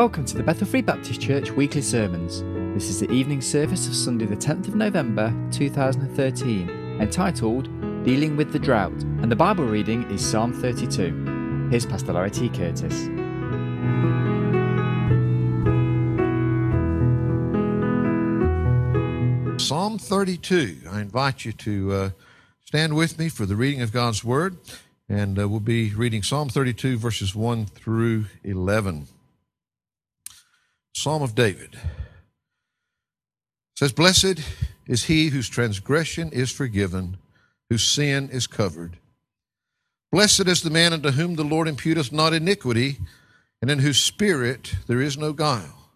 Welcome to the Bethel Free Baptist Church weekly sermons. This is the evening service of Sunday, the 10th of November 2013, entitled Dealing with the Drought, and the Bible reading is Psalm 32. Here's Pastor Larry T. Curtis. Psalm 32. I invite you to uh, stand with me for the reading of God's Word, and uh, we'll be reading Psalm 32, verses 1 through 11. Psalm of David says, Blessed is he whose transgression is forgiven, whose sin is covered. Blessed is the man unto whom the Lord imputeth not iniquity, and in whose spirit there is no guile.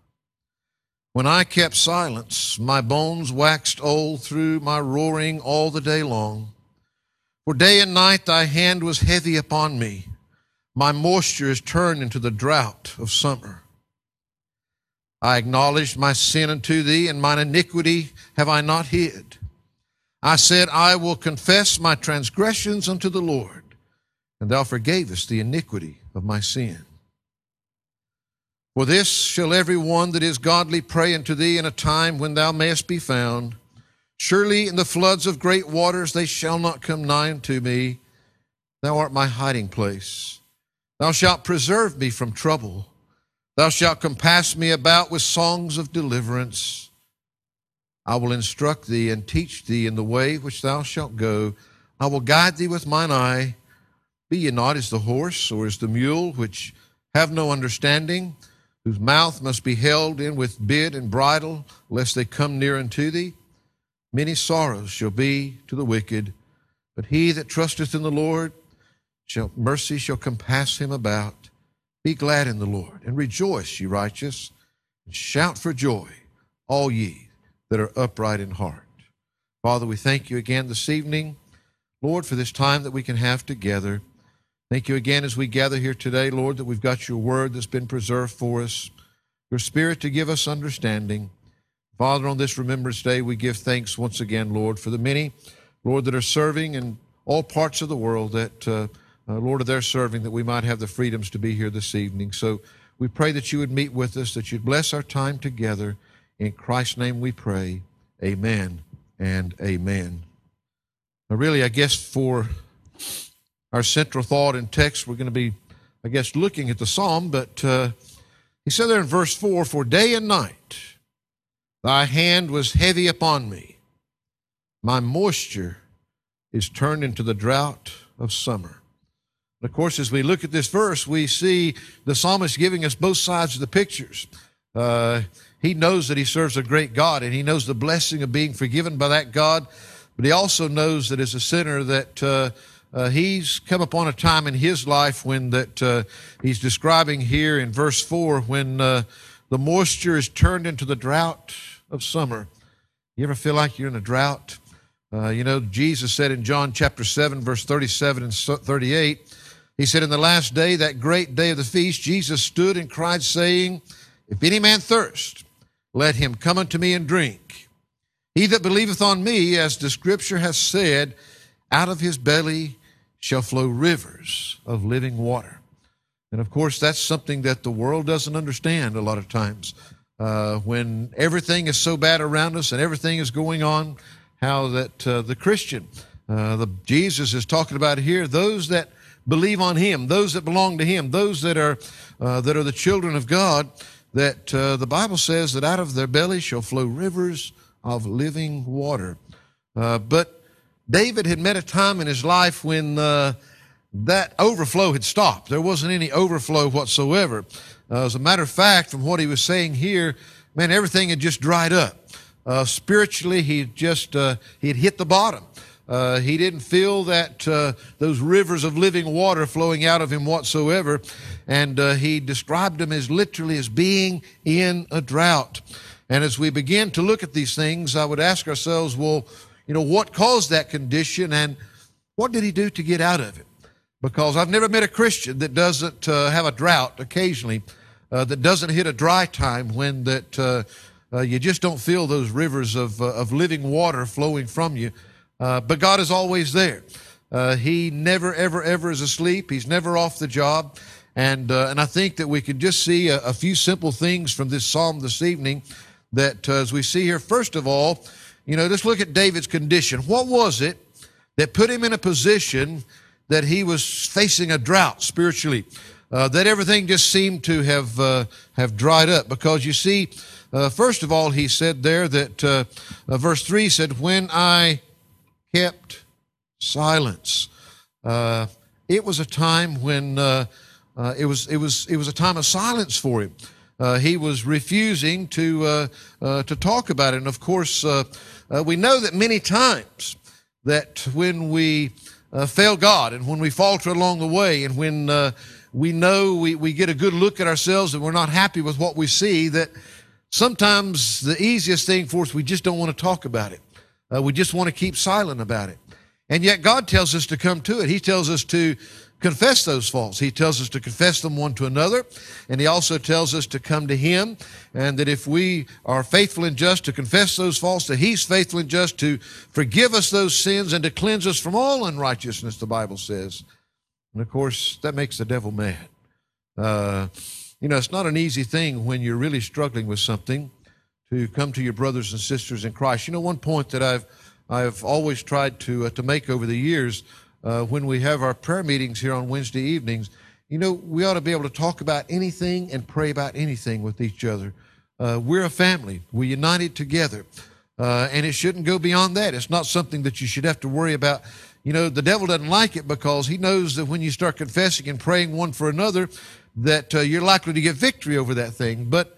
When I kept silence, my bones waxed old through my roaring all the day long. For day and night thy hand was heavy upon me. My moisture is turned into the drought of summer. I acknowledged my sin unto thee, and mine iniquity have I not hid. I said, I will confess my transgressions unto the Lord, and thou forgavest the iniquity of my sin. For this shall every one that is godly pray unto thee in a time when thou mayest be found. Surely in the floods of great waters they shall not come nigh unto me. Thou art my hiding place. Thou shalt preserve me from trouble. Thou shalt compass me about with songs of deliverance. I will instruct thee and teach thee in the way which thou shalt go. I will guide thee with mine eye. Be ye not as the horse or as the mule, which have no understanding, whose mouth must be held in with bit and bridle, lest they come near unto thee. Many sorrows shall be to the wicked, but he that trusteth in the Lord, shall, mercy shall compass him about. Be glad in the Lord and rejoice, ye righteous, and shout for joy, all ye that are upright in heart. Father, we thank you again this evening, Lord, for this time that we can have together. Thank you again as we gather here today, Lord, that we've got your word that's been preserved for us, your spirit to give us understanding. Father, on this Remembrance Day, we give thanks once again, Lord, for the many, Lord, that are serving in all parts of the world that. Uh, uh, Lord, of their serving, that we might have the freedoms to be here this evening. So we pray that you would meet with us, that you'd bless our time together. In Christ's name we pray. Amen and amen. Now, really, I guess for our central thought and text, we're going to be, I guess, looking at the psalm, but uh, he said there in verse 4 For day and night thy hand was heavy upon me, my moisture is turned into the drought of summer. Of course, as we look at this verse, we see the psalmist giving us both sides of the pictures. Uh, he knows that he serves a great God, and he knows the blessing of being forgiven by that God. But he also knows that as a sinner, that uh, uh, he's come upon a time in his life when that uh, he's describing here in verse four, when uh, the moisture is turned into the drought of summer. You ever feel like you're in a drought? Uh, you know, Jesus said in John chapter seven, verse thirty-seven and thirty-eight. He said, In the last day, that great day of the feast, Jesus stood and cried, saying, If any man thirst, let him come unto me and drink. He that believeth on me, as the scripture hath said, out of his belly shall flow rivers of living water. And of course, that's something that the world doesn't understand a lot of times. Uh, when everything is so bad around us and everything is going on, how that uh, the Christian, uh, the Jesus is talking about here, those that believe on Him, those that belong to Him, those that are uh, that are the children of God, that uh, the Bible says that out of their belly shall flow rivers of living water. Uh, but David had met a time in his life when uh, that overflow had stopped. There wasn't any overflow whatsoever. Uh, as a matter of fact, from what he was saying here, man, everything had just dried up. Uh, spiritually, he just he had hit the bottom. Uh, he didn't feel that uh, those rivers of living water flowing out of him whatsoever, and uh, he described them as literally as being in a drought. And as we begin to look at these things, I would ask ourselves, well, you know, what caused that condition, and what did he do to get out of it? Because I've never met a Christian that doesn't uh, have a drought occasionally, uh, that doesn't hit a dry time when that uh, you just don't feel those rivers of of living water flowing from you. Uh, but God is always there. Uh, he never, ever, ever is asleep. He's never off the job. And, uh, and I think that we can just see a, a, few simple things from this psalm this evening that, uh, as we see here, first of all, you know, just look at David's condition. What was it that put him in a position that he was facing a drought spiritually? Uh, that everything just seemed to have uh, have dried up because you see, uh, first of all, he said there that uh, uh, verse three said, "When I kept silence," uh, it was a time when uh, uh, it was it was it was a time of silence for him. Uh, he was refusing to to talk about it, and of course, we know that many times that when we fail God and when we falter along the way, and when we know we, we get a good look at ourselves and we're not happy with what we see, that sometimes the easiest thing for us, we just don't want to talk about it. Uh, we just want to keep silent about it. And yet God tells us to come to it. He tells us to confess those faults. He tells us to confess them one to another. And he also tells us to come to him. And that if we are faithful and just to confess those faults, that he's faithful and just to forgive us those sins and to cleanse us from all unrighteousness, the Bible says. And of course, that makes the devil mad. Uh, you know, it's not an easy thing when you're really struggling with something to come to your brothers and sisters in Christ. You know, one point that I've I've always tried to uh, to make over the years uh, when we have our prayer meetings here on Wednesday evenings. You know, we ought to be able to talk about anything and pray about anything with each other. Uh, we're a family. We're united together. Uh, and it shouldn't go beyond that. It's not something that you should have to worry about you know, the devil doesn't like it because he knows that when you start confessing and praying one for another, that uh, you're likely to get victory over that thing. But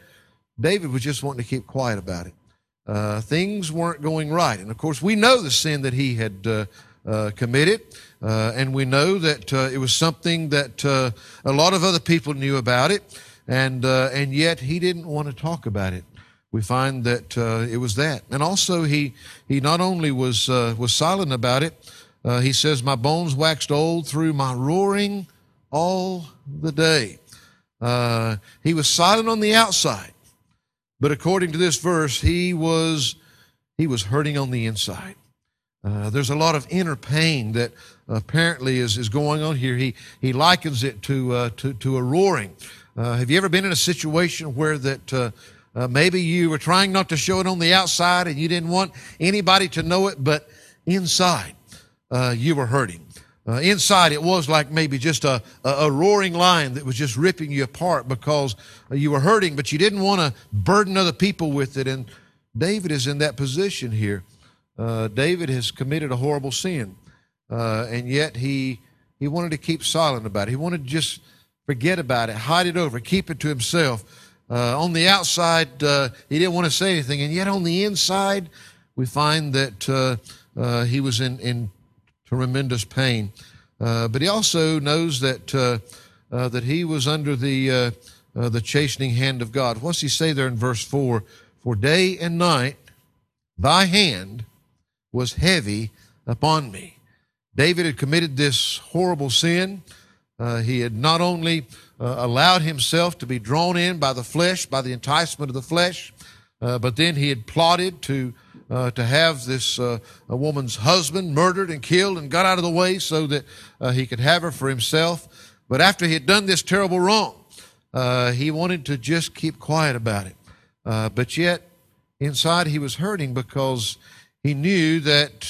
David was just wanting to keep quiet about it. Uh, things weren't going right. And of course, we know the sin that he had uh, uh committed. Uh, and we know that uh, it was something that a lot of other people knew about it. And, and yet he didn't want to talk about it we find that uh, it was that. And also, he he not only was uh, was silent about it, uh, he says, My bones waxed old through my roaring all the day. Uh, he was silent on the outside, but according to this verse, he was he was hurting on the inside. Uh, there's a lot of inner pain that apparently is, is going on here. He he likens it to uh, to, to a roaring. Uh, have you ever been in a situation where that uh, maybe you were trying not to show it on the outside and you didn't want anybody to know it, but inside uh, you were hurting. Uh, inside, it was like maybe just a, a, a, roaring lion that was just ripping you apart because you were hurting, but you didn't want to burden other people with it. And David is in that position here. Uh, David has committed a horrible sin, uh, and yet he he wanted to keep silent about it. He wanted to just forget about it, hide it over, keep it to himself. Uh, on the outside, uh, he didn't want to say anything, and yet on the inside, we find that he was in in tremendous pain. Uh, but he also knows that uh, uh, that he was under the uh, uh, the chastening hand of God. What's he say there in verse four? For day and night, thy hand was heavy upon me. David had committed this horrible sin. He had not only allowed himself to be drawn in by the flesh, by the enticement of the flesh, but then he had plotted to uh, to have this uh, woman's husband murdered and killed and got out of the way so that uh, he could have her for himself. But after he had done this terrible wrong, uh, he wanted to just keep quiet about it. Uh, but yet, inside, he was hurting because he knew that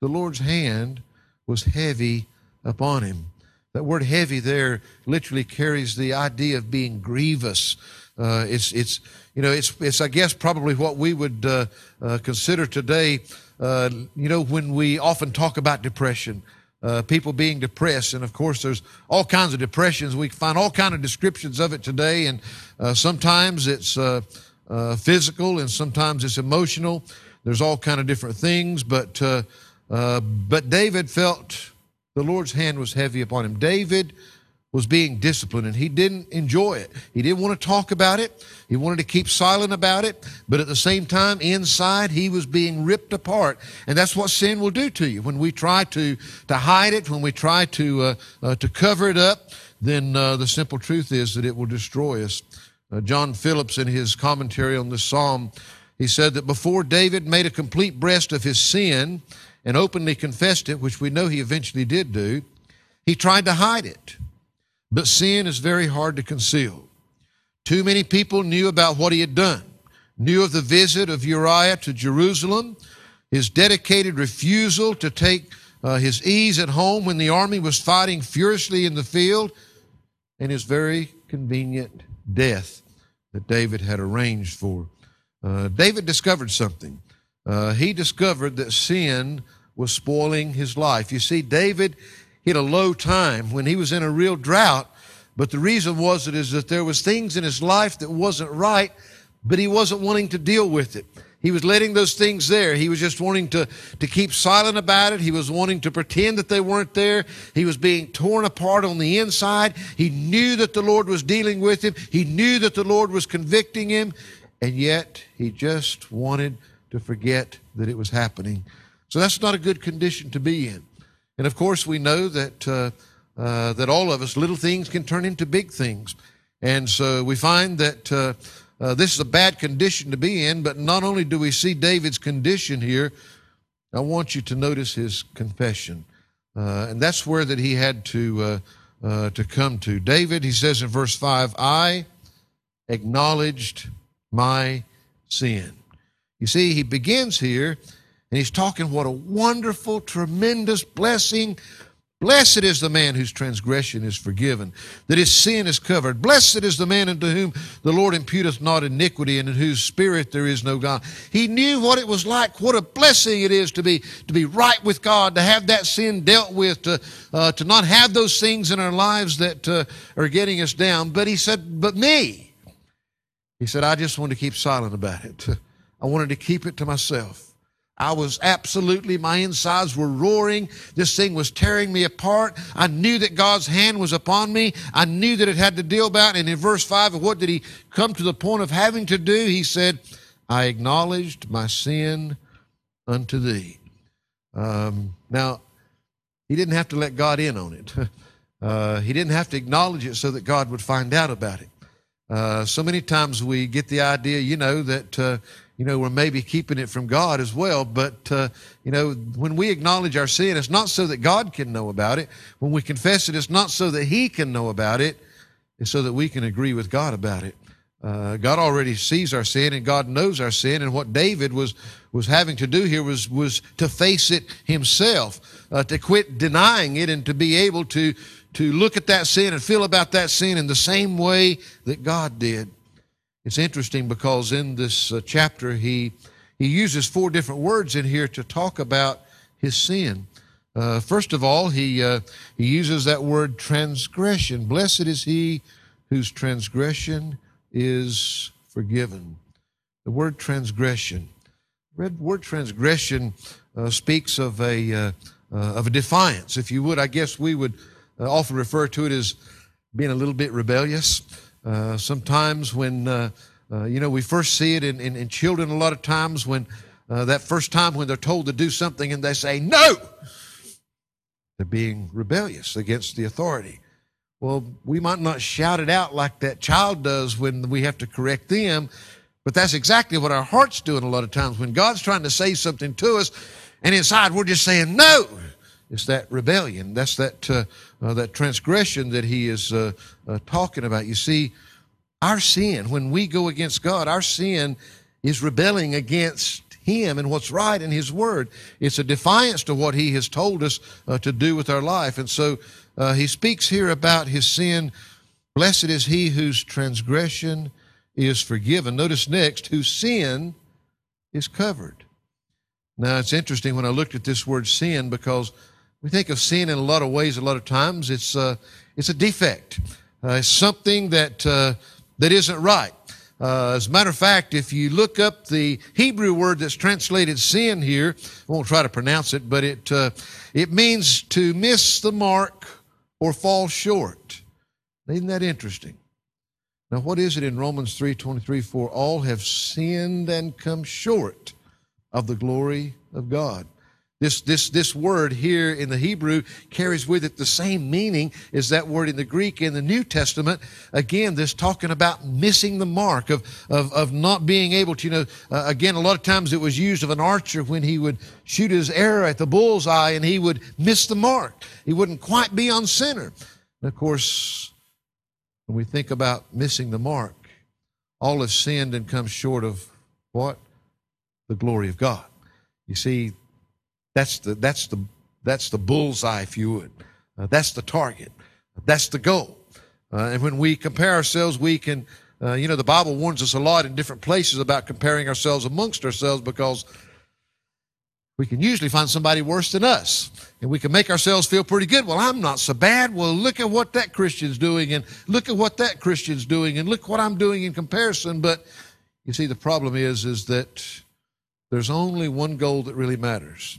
the Lord's hand was heavy upon him. That word heavy there literally carries the idea of being grievous. Uh, it's, it's, you know, it's, it's I guess, probably what we would uh, uh, consider today, uh, you know, when we often talk about depression. Uh, people being depressed, and of course, there's all kinds of depressions. We find all kind of descriptions of it today, and uh, sometimes it's physical, and sometimes it's emotional. There's all kind of different things, but but David felt the Lord's hand was heavy upon him. David was being disciplined and he didn't enjoy it. He didn't want to talk about it. He wanted to keep silent about it. But at the same time, inside, he was being ripped apart. And that's what sin will do to you. When we try to, to hide it, when we try to, uh, uh, to cover it up, then uh, the simple truth is that it will destroy us. Uh, John Phillips, in his commentary on this psalm, he said that before David made a complete breast of his sin and openly confessed it, which we know he eventually did do, he tried to hide it. But sin is very hard to conceal. Too many people knew about what he had done, knew of the visit of Uriah to Jerusalem, his dedicated refusal to take uh, his ease at home when the army was fighting furiously in the field, and his very convenient death that David had arranged for. Uh, David discovered something. Uh, he discovered that sin was spoiling his life. You see, David hit a low time when he was in a real drought, but the reason was it is that there was things in his life that wasn't right, but he wasn't wanting to deal with it. He was letting those things there. He was just wanting to, to keep silent about it. He was wanting to pretend that they weren't there. He was being torn apart on the inside. He knew that the Lord was dealing with him. He knew that the Lord was convicting him. And yet he just wanted to forget that it was happening. So that's not a good condition to be in. And of course, we know that, uh, uh, that all of us, little things can turn into big things. And so we find that uh, uh, this is a bad condition to be in, but not only do we see David's condition here, I want you to notice his confession. Uh, and that's where that he had to, uh, to come to. David, he says in verse 5, I acknowledged my sin. You see, he begins here and he's talking what a wonderful, tremendous blessing Blessed is the man whose transgression is forgiven, that his sin is covered. Blessed is the man unto whom the Lord imputeth not iniquity, and in whose spirit there is no God. He knew what it was like, what a blessing it is to be to be right with God, to have that sin dealt with, to uh, to not have those things in our lives that uh, are getting us down. But he said, "But me," he said, "I just wanted to keep silent about it. I wanted to keep it to myself." I was absolutely, my insides were roaring. This thing was tearing me apart. I knew that God's hand was upon me. I knew that it had to deal about. And in verse 5, what did he come to the point of having to do? He said, I acknowledged my sin unto thee. Um, now, he didn't have to let God in on it. Uh, he didn't have to acknowledge it so that God would find out about it. Uh, so many times we get the idea, you know, that uh, you know, we're maybe keeping it from God as well. But, uh, you know, when we acknowledge our sin, it's not so that God can know about it. When we confess it, it's not so that He can know about it. It's so that we can agree with God about it. Uh, God already sees our sin and God knows our sin. And what David was, was having to do here was, was to face it himself, uh, to quit denying it and to be able to, to look at that sin and feel about that sin in the same way that God did. It's interesting because in this uh, chapter, he, he uses four different words in here to talk about his sin. Uh, first of all, he, uh, he uses that word transgression. Blessed is he whose transgression is forgiven. The word transgression. The word transgression uh, speaks of a, uh, uh, of a defiance. If you would, I guess we would often refer to it as being a little bit rebellious. Uh, sometimes when, uh, uh, you know, we first see it in, in, in, children a lot of times when uh, that first time when they're told to do something and they say no, they're being rebellious against the authority. Well, we might not shout it out like that child does when we have to correct them, but that's exactly what our heart's doing a lot of times. When God's trying to say something to us, and inside we're just saying no. It's that rebellion. That's that uh, uh, that transgression that he is uh, uh, talking about. You see, our sin when we go against God, our sin is rebelling against Him and what's right in His Word. It's a defiance to what He has told us uh, to do with our life, and so uh, He speaks here about His sin. Blessed is he whose transgression is forgiven. Notice next, whose sin is covered. Now, it's interesting when I looked at this word sin because we think of sin in a lot of ways. A lot of times, it's uh, it's a defect. Uh, it's something that uh, that isn't right. Uh, as a matter of fact, if you look up the Hebrew word that's translated sin here, I won't try to pronounce it, but it uh, it means to miss the mark or fall short. Isn't that interesting? Now, what is it in Romans three twenty three? 4? all have sinned and come short of the glory of God. This, this, this word here in the Hebrew carries with it the same meaning as that word in the Greek in the New Testament. Again, this talking about missing the mark, of, of, of not being able to, you know, uh, again, a lot of times it was used of an archer when he would shoot his arrow at the bullseye and he would miss the mark. He wouldn't quite be on center. And of course, when we think about missing the mark, all have sinned and come short of what? The glory of God. You see, that's the that's the that's the bullseye, if you would. Uh, that's the target. That's the goal. Uh, and when we compare ourselves, we can, uh, you know, the Bible warns us a lot in different places about comparing ourselves amongst ourselves because we can usually find somebody worse than us. And we can make ourselves feel pretty good. Well, I'm not so bad. Well, look at what that Christian's doing, and look at what that Christian's doing, and look what I'm doing in comparison. But you see, the problem is, is that there's only one goal that really matters,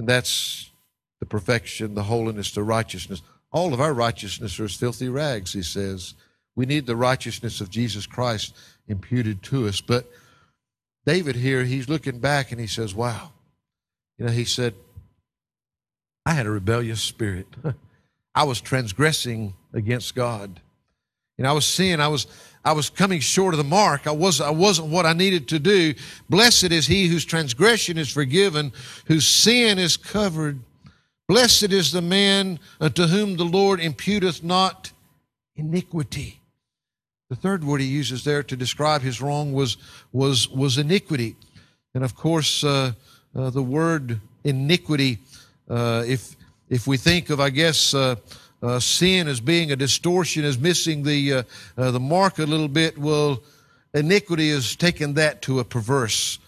and that's the perfection, the holiness, the righteousness. All of our righteousness are as filthy rags, he says. We need the righteousness of Jesus Christ imputed to us. But David here, he's looking back and he says, Wow. You know, he said, I had a rebellious spirit. I was transgressing against God. You know, I was sin. I was I was coming short of the mark. I was I wasn't what I needed to do. Blessed is he whose transgression is forgiven, whose sin is covered. Blessed is the man unto whom the Lord imputeth not iniquity. The third word he uses there to describe his wrong was, was, was iniquity. And of course, uh, uh, the word iniquity, uh, if, if we think of, I guess, uh, uh, sin as being a distortion, as missing the, uh, the mark a little bit, well, iniquity is taking that to a perverse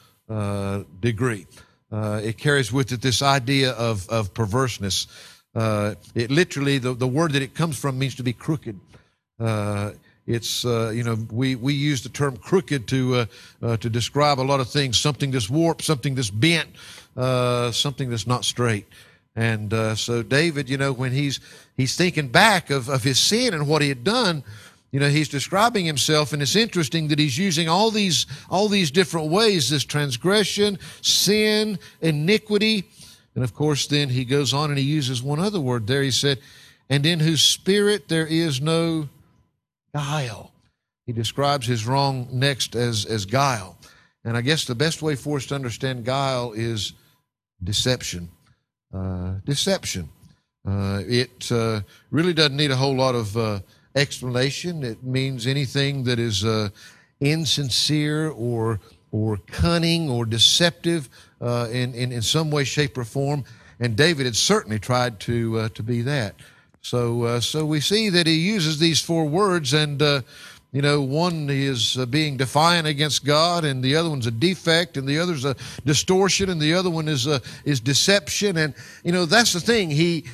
degree. Uh, it carries with it this idea of, of perverseness. Uh, it literally, the, the word that it comes from means to be crooked. Uh, it's, uh, you know, we, we use the term crooked to, uh, uh, to describe a lot of things something that's warped, something that's bent, something that's not straight. And uh, so David, you know, when he's, he's thinking back of, of his sin and what he had done, you know he's describing himself and it's interesting that he's using all these all these different ways this transgression sin iniquity. And of course then he goes on and he uses one other word there. He said and in whose spirit there is no guile. He describes his wrong next as as guile. And i guess the best way for us to understand guile is deception uh, deception uh, it uh, really doesn't need a whole lot of uh, explanation. It means anything that is uh, insincere or or cunning or deceptive in, in, in some way, shape, or form. And David had certainly tried to to be that. So so we see that he uses these four words, and you know, one is uh, being defiant against God, and the other one's a defect, and the other's a distortion, and the other one is a, is deception. And you know, that's the thing. He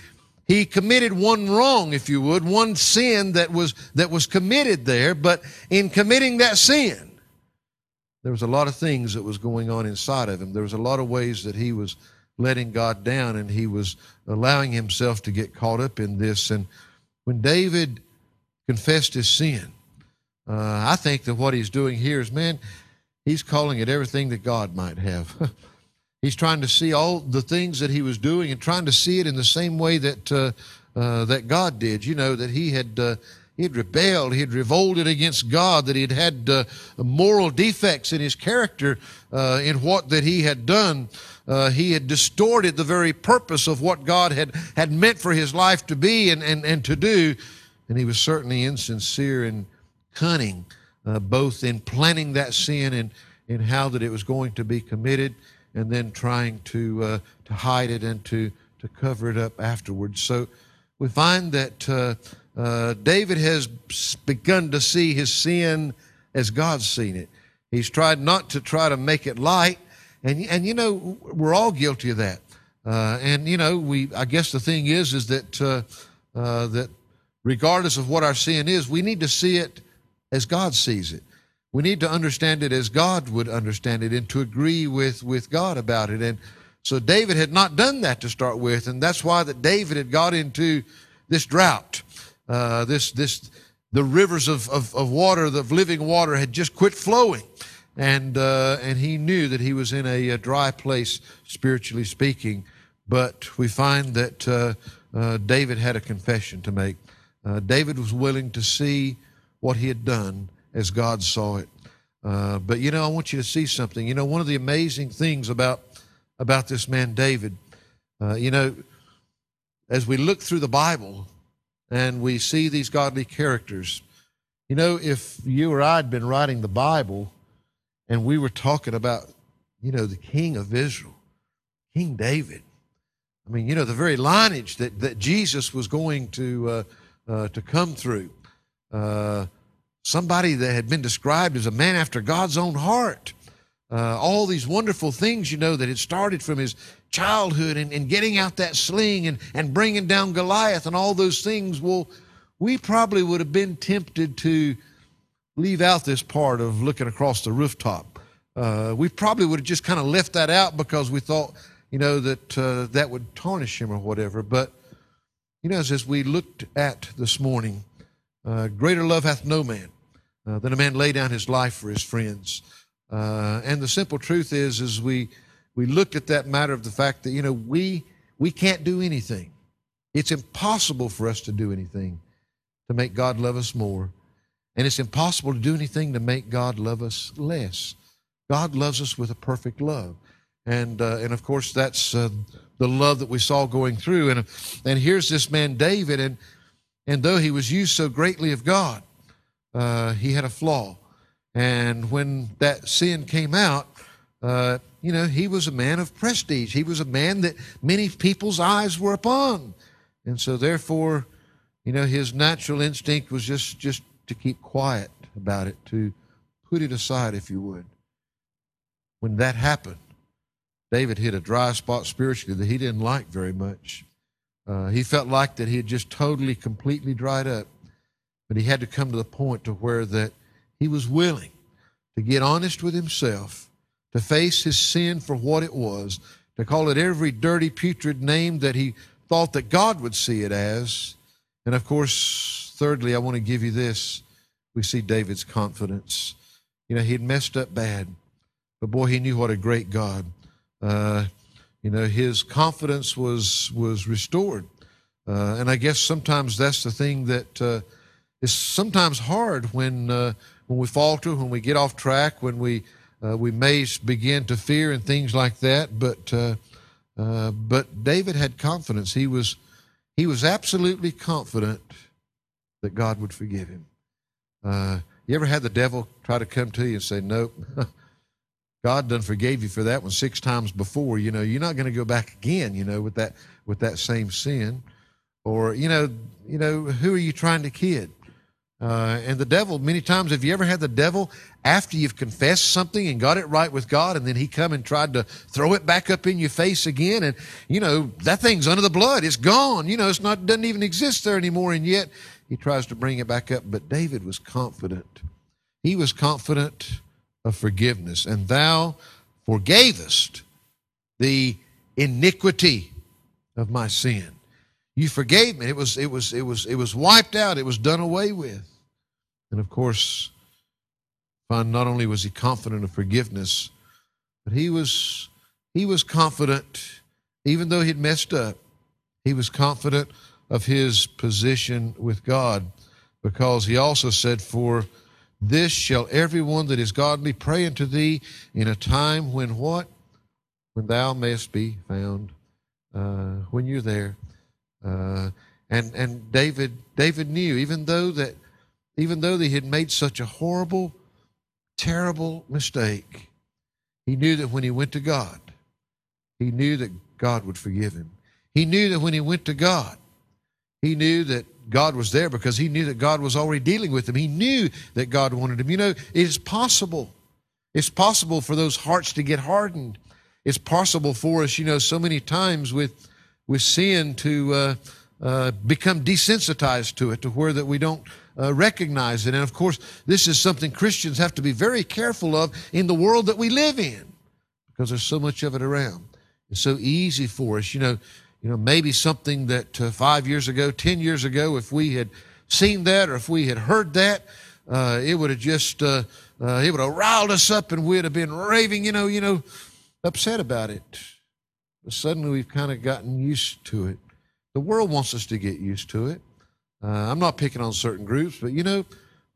he committed one wrong, if you would, one sin that was, that was committed there, but in committing that sin, there was a lot of things that was going on inside of him. There was a lot of ways that he was letting God down and he was allowing himself to get caught up in this. And when David confessed his sin, uh, I think that what he's doing here is, man, he's calling it everything that God might have. He's trying to see all the things that he was doing and trying to see it in the same way that uh, uh, that God did. You know that he had uh, he had rebelled, he had revolted against God, that he had had uh, moral defects in his character uh, in what that he had done. Uh, he had distorted the very purpose of what God had had meant for his life to be and and, and to do, and he was certainly insincere and cunning, both in planning that sin and in how that it was going to be committed and then trying to uh, to hide it and to to cover it up afterwards. So we find that uh, uh, David has begun to see his sin as God's seen it. He's tried not to try to make it light, and and you know we're all guilty of that. Uh, and you know we I guess the thing is is that uh, uh, that regardless of what our sin is, we need to see it as God sees it we need to understand it as God would understand it and to agree with, with God about it. And so David had not done that to start with, and that's why that David had got into this drought. Uh, this this the rivers of, of, of water, of living water, had just quit flowing, and uh, and he knew that he was in a, a, dry place spiritually speaking. But we find that uh, uh David had a confession to make. Uh, David was willing to see what he had done as God saw it. Uh, but you know, I want you to see something. You know, one of the amazing things about about this man David, uh, you know, as we look through the Bible and we see these godly characters, You know, if you or I had been writing the Bible and we were talking about, you know, the king of Israel, King David, I mean, you know, the very lineage that, that Jesus was going to, uh, uh, to come through. Uh, somebody that had been described as a man after God's own heart. Uh, all these wonderful things, you know, that had started from his childhood and, and getting out that sling and, and bringing down Goliath and all those things. Well, we probably would have been tempted to leave out this part of looking across the rooftop. Uh, we probably would have just kind of left that out because we thought, you know, that uh, that would tarnish him or whatever. But, you know, as, as we looked at this morning, uh, greater love hath no man uh, than a man lay down his life for his friends. Uh, and the simple truth is, is we we looked at that matter of the fact that you know we we can't do anything. It's impossible for us to do anything to make God love us more, and it's impossible to do anything to make God love us less. God loves us with a perfect love, and uh, and of course that's uh, the love that we saw going through. And and here's this man David, and and though he was used so greatly of God, uh, he had a flaw. And when that sin came out, uh, you know, he was a man of prestige. He was a man that many people's eyes were upon. And so, therefore, you know, his natural instinct was just, just to keep quiet about it, to put it aside, if you would. When that happened, David hit a dry spot spiritually that he didn't like very much. Uh, he felt like that he had just totally, completely dried up. But he had to come to the point to where that he was willing to get honest with himself, to face his sin for what it was, to call it every dirty, putrid name that he thought that God would see it as. And of course, thirdly, I want to give you this. We see David's confidence. You know, he'd messed up bad, but boy, he knew what a great God. Uh, you know, his confidence was was restored, uh, and I guess sometimes that's the thing that uh, is sometimes hard when uh, when we falter, when we get off track, when we uh, we may begin to fear and things like that. But uh, uh, but David had confidence. He was he was absolutely confident that God would forgive him. You ever had the devil try to come to you and say, "Nope, God done forgave you for that one six times before. You know, you're not going to go back again. You know, with that with that same sin." Or you know, you know, who are you trying to kid? Uh, and the devil, many times, have you ever had the devil after you've confessed something and got it right with God, and then he come and tried to throw it back up in your face again, and you know that thing's under the blood, it's gone, you know, it's not doesn't even exist there anymore, and yet he tries to bring it back up. But David was confident; he was confident of forgiveness, and thou forgavest the iniquity of my sin. You forgave me. It was, it was, it was, it was wiped out. It was done away with. And of course, find not only was he confident of forgiveness, but he was, he was confident, even though he'd messed up, he was confident of his position with God because he also said, For this shall everyone that is godly pray unto thee in a time when what? When thou mayest be found. Uh, when you're there. Uh, and and David David knew even though that even though they had made such a horrible, terrible mistake, he knew that when he went to God, he knew that God would forgive him. He knew that when he went to God, he knew that God was there because he knew that God was already dealing with him. He knew that God wanted him. You know, it is possible. It's possible for those hearts to get hardened. It's possible for us, you know, so many times with with sin to uh, uh, become desensitized to it, to where that we don't uh, recognize it. And of course, this is something Christians have to be very careful of in the world that we live in, because there's so much of it around. It's so easy for us, you know. You know, maybe something that uh, five years ago, ten years ago, if we had seen that or if we had heard that, uh, it would have just uh, it would have riled us up, and we'd have been raving, you know, you know, upset about it. But suddenly we've kind of gotten used to it. The world wants us to get used to it. Uh, I'm not picking on certain groups, but you know,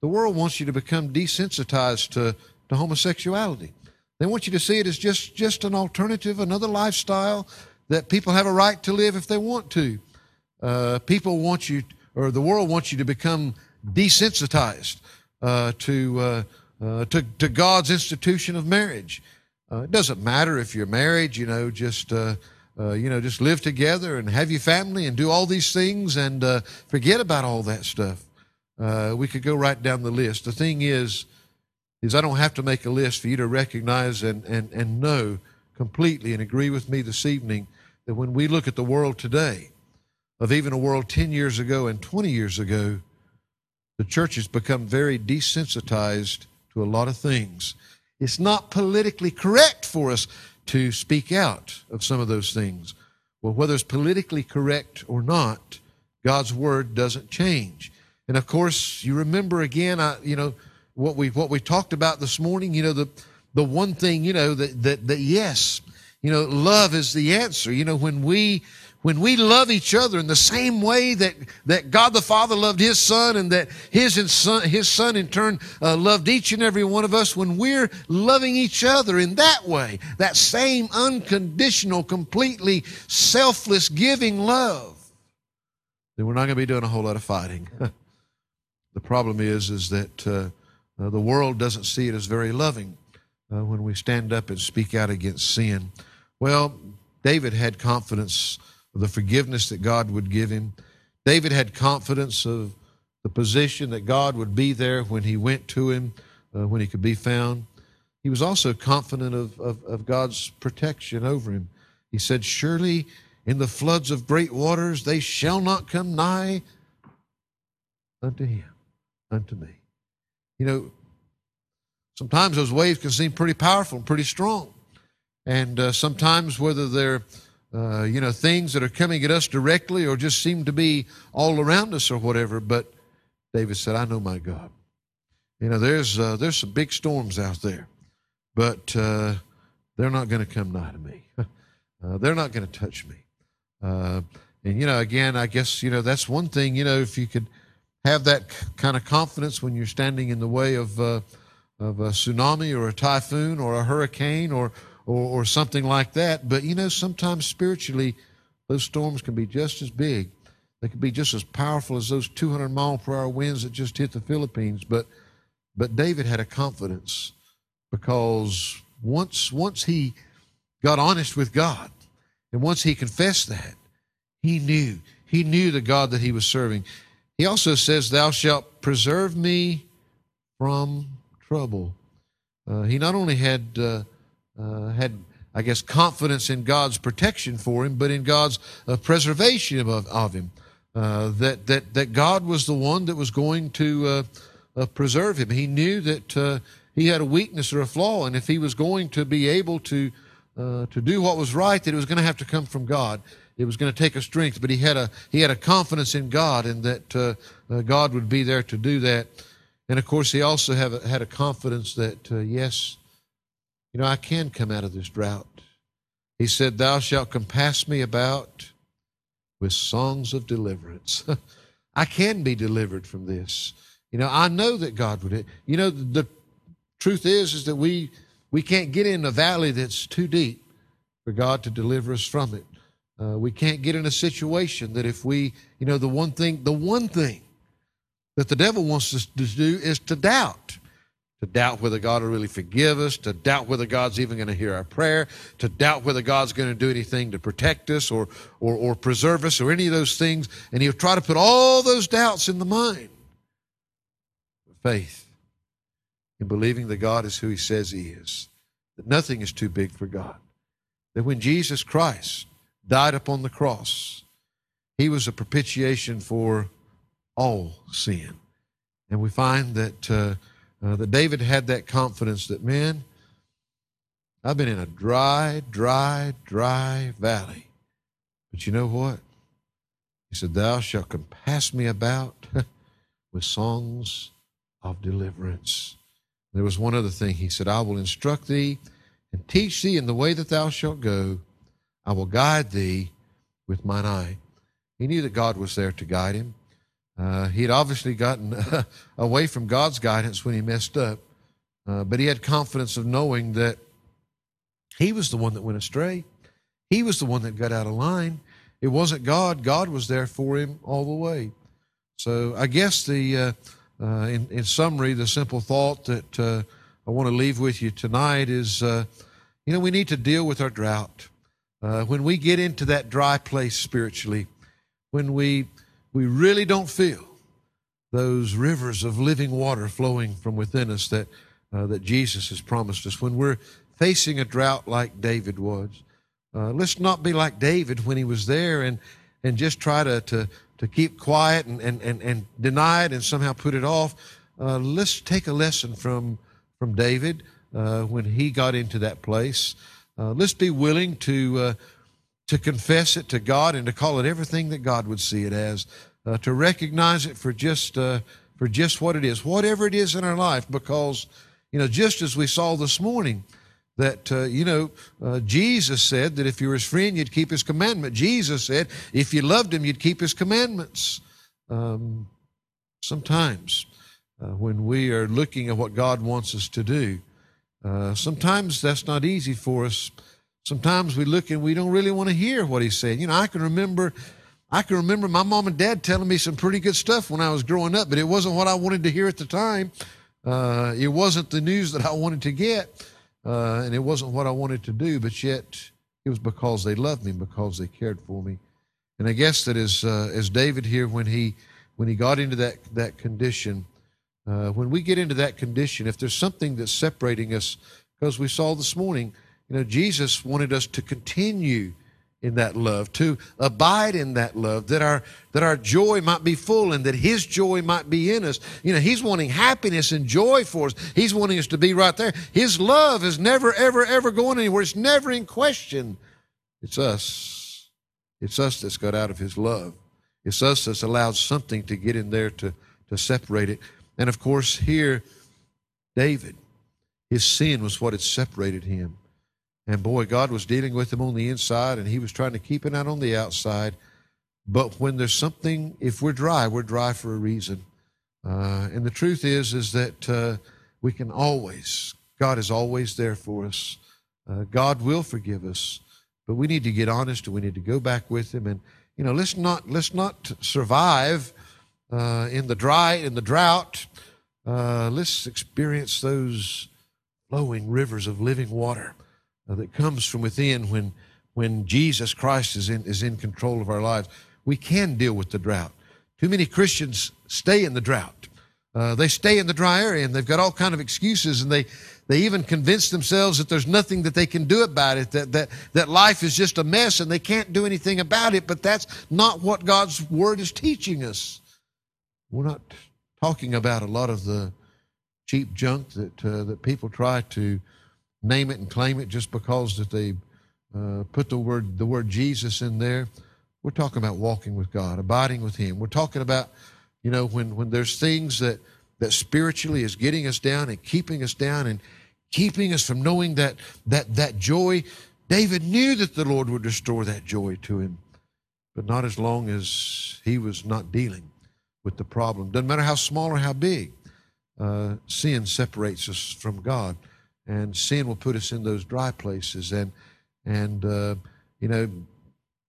the world wants you to become desensitized to, to homosexuality. They want you to see it as just, just an alternative, another lifestyle that people have a right to live if they want to. Uh, people want you, or the world wants you to become desensitized uh, to, uh, uh, to, to God's institution of marriage. Uh, it doesn't matter if you're married, you know, just, uh, you know, just live together and have your family and do all these things and forget about all that stuff. we could go right down the list. The thing is, is I don't have to make a list for you to recognize and, and, and know completely and agree with me this evening that when we look at the world today, of even a world 10 years ago and 20 years ago, the church has become very desensitized to a lot of things. It's not politically correct for us to speak out of some of those things. Well, whether it's politically correct or not, God's word doesn't change. And of course, you remember again, I, you know, what we what we talked about this morning. You know, the the one thing, you know, that that that yes, you know, love is the answer. You know, when we when we love each other in the same way that, that God the Father loved His Son and that His, son, His Son in turn uh, loved each and every one of us, when we're loving each other in that way, that same unconditional, completely selfless giving love, then we're not going to be doing a whole lot of fighting. the problem is, is that uh, uh, the world doesn't see it as very loving uh, when we stand up and speak out against sin. Well, David had confidence of the forgiveness that God would give him. David had confidence of the position that God would be there when he went to him, uh, when he could be found. He was also confident of, of, of God's protection over him. He said, Surely in the floods of great waters they shall not come nigh unto him, unto me. You know, sometimes those waves can seem pretty powerful and pretty strong. And uh, sometimes, whether they're uh, you know, things that are coming at us directly or just seem to be all around us or whatever. But David said, I know my God. You know, there's, uh, there's some big storms out there, but uh, they're not going to come nigh to me. Uh, they're not going to touch me. Uh, and, you know, again, I guess, you know, that's one thing, you know, if you could have that kind of confidence when you're standing in the way of, of a tsunami or a typhoon or a hurricane or, or, or something like that. But you know, sometimes spiritually, those storms can be just as big. They can be just as powerful as those 200 mile per hour winds that just hit the Philippines. But but David had a confidence because once once he got honest with God, and once he confessed that, he knew he knew the God that he was serving. He also says, "Thou shalt preserve me from trouble." Uh, he not only had uh, uh, had, I guess, confidence in God's protection for him, but in God's uh, preservation of, of him. Uh, that, that, that God was the one that was going to uh, uh, preserve him. He knew that uh, he had a weakness or a flaw, and if he was going to be able to, to do what was right, that it was going to have to come from God. It was going to take a strength, but he had a, he had a confidence in God and that God would be there to do that. And of course, he also have, had a confidence that, yes, you know, I can come out of this drought. He said, Thou shalt compass me about with songs of deliverance. I can be delivered from this. You know, I know that God would. You know, the, truth is, is that we we can't get in a valley that's too deep for God to deliver us from it. Uh, we can't get in a situation that if we, you know, the one thing, the one thing that the devil wants us to do is to doubt to doubt whether God will really forgive us, to doubt whether God's even going to hear our prayer, to doubt whether God's going to do anything to protect us or, or, or preserve us or any of those things. And he'll try to put all those doubts in the mind. Faith in believing that God is who he says he is, that nothing is too big for God. That when Jesus Christ died upon the cross, he was a propitiation for all sin. And we find that. Uh, uh, that David had that confidence that, man, I've been in a dry, dry, dry valley. But you know what? He said, Thou shalt compass me about with songs of deliverance. There was one other thing. He said, I will instruct thee and teach thee in the way that thou shalt go. I will guide thee with mine eye. He knew that God was there to guide him. Uh, he had obviously gotten away from God's guidance when he messed up, uh, but he had confidence of knowing that he was the one that went astray. He was the one that got out of line. It wasn't God. God was there for him all the way. So I guess the uh, Uh, in, in summary, the simple thought that uh, I want to leave with you tonight is uh, you know, we need to deal with our drought. When we get into that dry place spiritually, when we, we really don't feel those rivers of living water flowing from within us that, uh, that Jesus has promised us, when we're facing a drought like David was, uh, let's not be like David when he was there and, and just try to, to, to keep quiet and, and, and, and deny it and somehow put it off. Uh, let's take a lesson from, from David uh, when he got into that place. Uh, let's be willing to, uh, to confess it to God and to call it everything that God would see it as, uh, to recognize it for just, uh, for just what it is, whatever it is in our life, because, you know, just as we saw this morning, that uh, you know uh, jesus said that if you were his friend you'd keep his commandment. Jesus said if you loved him you'd keep his commandments. Um, sometimes uh, when we are looking at what god wants us to do uh, sometimes that's not easy for us sometimes we look and we don't really want to hear what he's saying you know i can remember i can remember my mom and dad telling me some pretty good stuff when i was growing up but it wasn't what i wanted to hear at the time uh, it wasn't the news that i wanted to get uh, and it wasn't what I wanted to do, but yet it was because they loved me, because they cared for me. And I guess that as uh, as David here, when he when he got into that that condition, uh, when we get into that condition, if there's something that's separating us, because we saw this morning, you know, Jesus wanted us to continue in that love, to abide in that love, that our that our joy might be full and that his joy might be in us. You know, he's wanting happiness and joy for us. He's wanting us to be right there. His love is never, ever, ever going anywhere. It's never in question. It's us. It's us that's got out of his love. It's us that's allowed something to get in there to, to separate it. And of course, here, David, his sin was what had separated him. And boy, God was dealing with him on the inside, and he was trying to keep it out on the outside. But when there's something, if we're dry, we're dry for a reason. Uh, and the truth is, is that uh, we can always, God is always there for us. Uh, God will forgive us, but we need to get honest and we need to go back with Him. And you know, let's not let's not survive uh, in the dry in the drought. Uh, let's experience those flowing rivers of living water that comes from within when when Jesus Christ is in is in control of our lives. We can deal with the drought. Too many Christians stay in the drought. Uh, they stay in the dry area and they've got all kind of excuses and they they even convince themselves that there's nothing that they can do about it that that that life is just a mess and they can't do anything about it but that's not what God's word is teaching us we're not talking about a lot of the cheap junk that uh, that people try to name it and claim it just because that they uh, put the word the word Jesus in there. We're talking about walking with God, abiding with Him. We're talking about, you know, when when there's things that that spiritually is getting us down and keeping us down and keeping us from knowing that that that joy. David knew that the Lord would restore that joy to him, but not as long as he was not dealing with the problem. Doesn't matter how small or how big. Uh, sin separates us from God and sin will put us in those dry places. And and uh, you know,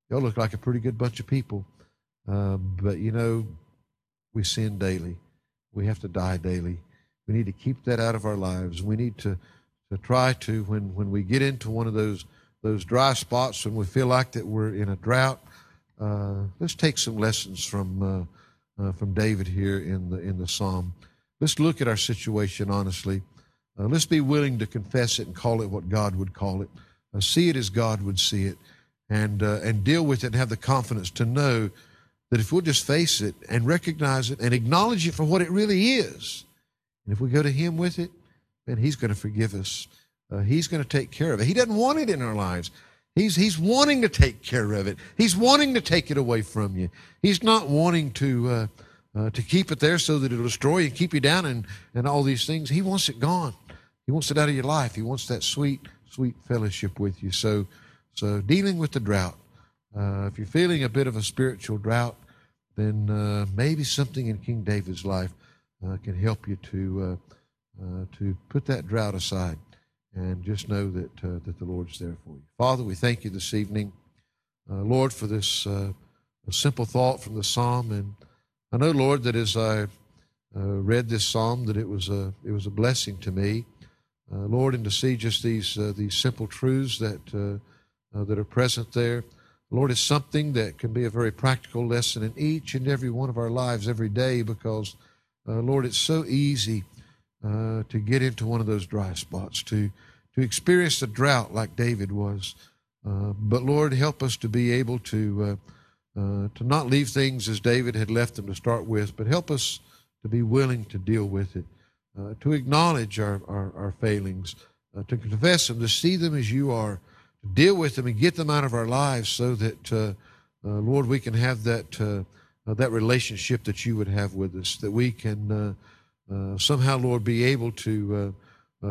y'all look like a pretty good bunch of people, uh, but you know, we sin daily. We have to die daily. We need to keep that out of our lives. We need to to try to when when we get into one of those those dry spots when we feel like that we're in a drought. Uh, let's take some lessons from uh, uh, from David here in the in the psalm. Let's look at our situation honestly. Uh, let's be willing to confess it and call it what God would call it. Uh, see it as God would see it, and uh, and deal with it and have the confidence to know that if we'll just face it and recognize it and acknowledge it for what it really is, and if we go to Him with it, then He's going to forgive us. Uh, he's going to take care of it. He doesn't want it in our lives. He's He's wanting to take care of it. He's wanting to take it away from you. He's not wanting to. Uh, uh, to keep it there so that it'll destroy you, keep you down, and, and all these things. He wants it gone. He wants it out of your life. He wants that sweet, sweet fellowship with you. So, so dealing with the drought. Uh, if you're feeling a bit of a spiritual drought, then uh, maybe something in King David's life uh, can help you to uh, uh, to put that drought aside and just know that uh, that the Lord's there for you. Father, we thank you this evening, Lord, for this simple thought from the psalm, and I know, Lord, that as I read this psalm that it was a it was a blessing to me, Lord, and to see just these these simple truths that that are present there. Lord, it's something that can be a very practical lesson in each and every one of our lives every day because, uh, Lord, it's so easy uh, to get into one of those dry spots, to, to experience a drought like David was. Uh, but, Lord, help us to be able to, uh, uh, to not leave things as David had left them to start with, but help us to be willing to deal with it, uh, to acknowledge our, our, our failings, to confess them, to see them as you are to deal with them and get them out of our lives so that, uh, uh, Lord, we can have that, uh, uh that relationship that you would have with us, that we can uh, uh, somehow, Lord, be able to,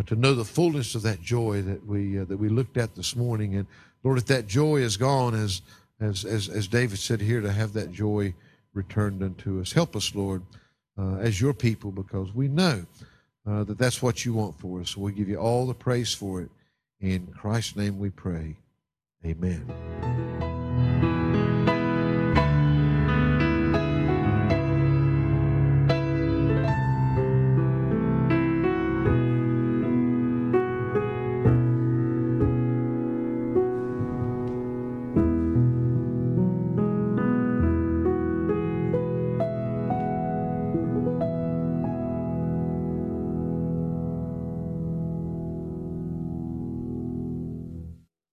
to know the fullness of that joy that we, that we looked at this morning. And Lord, if that joy is gone, as, as, as, as David said here, to have that joy returned unto us. Help us, Lord, as your people, because we know Uh, that that's what you want for us. So we give you all the praise for it. In Christ's name we pray. Amen.